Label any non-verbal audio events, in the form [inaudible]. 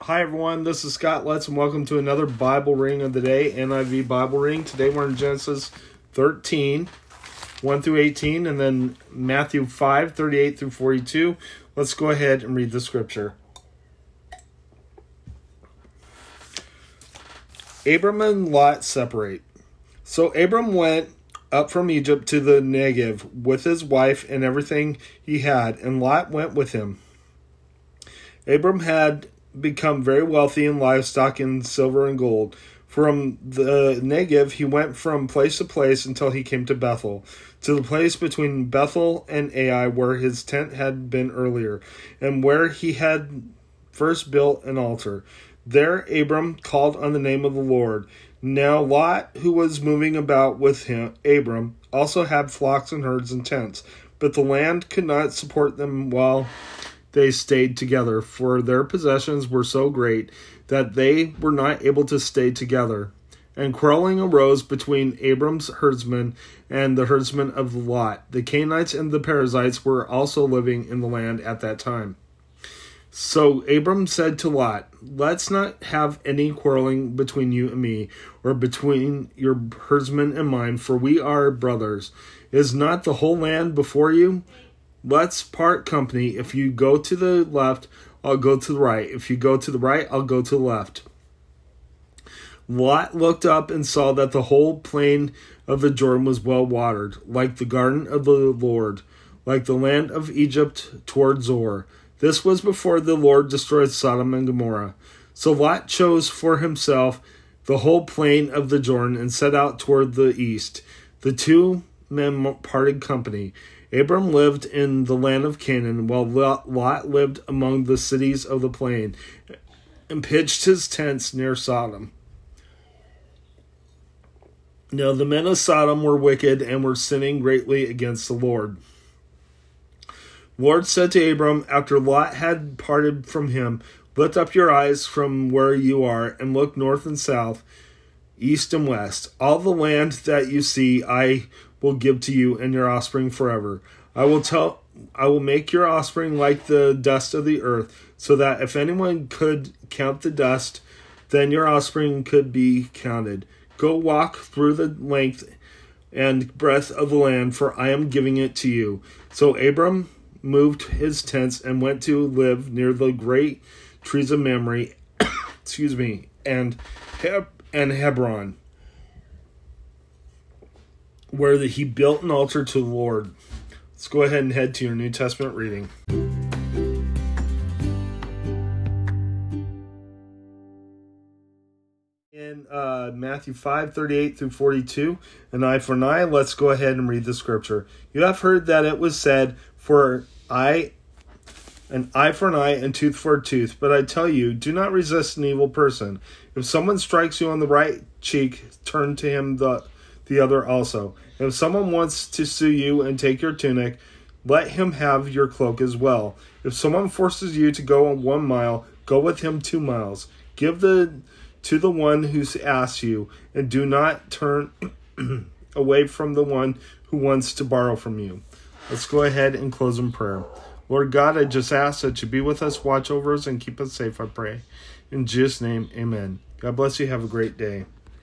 Hi everyone. This is Scott Let's and welcome to another Bible Ring of the Day, NIV Bible Ring. Today we're in Genesis 13, 1 through 18, and then Matthew 5, 38 through 42. Let's go ahead and read the scripture. Abram and Lot separate. So Abram went up from Egypt to the Negev with his wife and everything he had, and Lot went with him. Abram had become very wealthy in livestock and silver and gold. From the Negev, he went from place to place until he came to Bethel, to the place between Bethel and Ai where his tent had been earlier, and where he had first built an altar. There Abram called on the name of the Lord. Now Lot, who was moving about with him, Abram, also had flocks and herds and tents, but the land could not support them while they stayed together, for their possessions were so great that they were not able to stay together. And quarreling arose between Abram's herdsmen and the herdsmen of Lot. The Canaanites and the Perizzites were also living in the land at that time. So Abram said to Lot, Let's not have any quarreling between you and me, or between your herdsmen and mine, for we are brothers. Is not the whole land before you? Let's part company. If you go to the left, I'll go to the right. If you go to the right, I'll go to the left. Lot looked up and saw that the whole plain of the Jordan was well watered, like the garden of the Lord, like the land of Egypt toward Zoar. This was before the Lord destroyed Sodom and Gomorrah. So Lot chose for himself the whole plain of the Jordan and set out toward the east. The two men parted company. Abram lived in the land of Canaan, while Lot lived among the cities of the plain and pitched his tents near Sodom. Now the men of Sodom were wicked and were sinning greatly against the Lord. Lord said to Abram after Lot had parted from him, Lift up your eyes from where you are and look north and south, east and west. All the land that you see I will give to you and your offspring forever. I will tell I will make your offspring like the dust of the earth, so that if anyone could count the dust, then your offspring could be counted. Go walk through the length and breadth of the land, for I am giving it to you. So Abram moved his tents and went to live near the great trees of Mamre, [coughs] excuse me, and Heb- and Hebron where the, he built an altar to the Lord. Let's go ahead and head to your New Testament reading. In uh, Matthew 5 38 through 42, an eye for an eye, let's go ahead and read the scripture. You have heard that it was said, For I an eye for an eye and tooth for a tooth. But I tell you, do not resist an evil person. If someone strikes you on the right cheek, turn to him the the other also. If someone wants to sue you and take your tunic, let him have your cloak as well. If someone forces you to go one mile, go with him two miles. Give the to the one who asks you, and do not turn [clears throat] away from the one who wants to borrow from you. Let's go ahead and close in prayer. Lord God, I just ask that you be with us, watch over us, and keep us safe, I pray. In Jesus' name, amen. God bless you. Have a great day.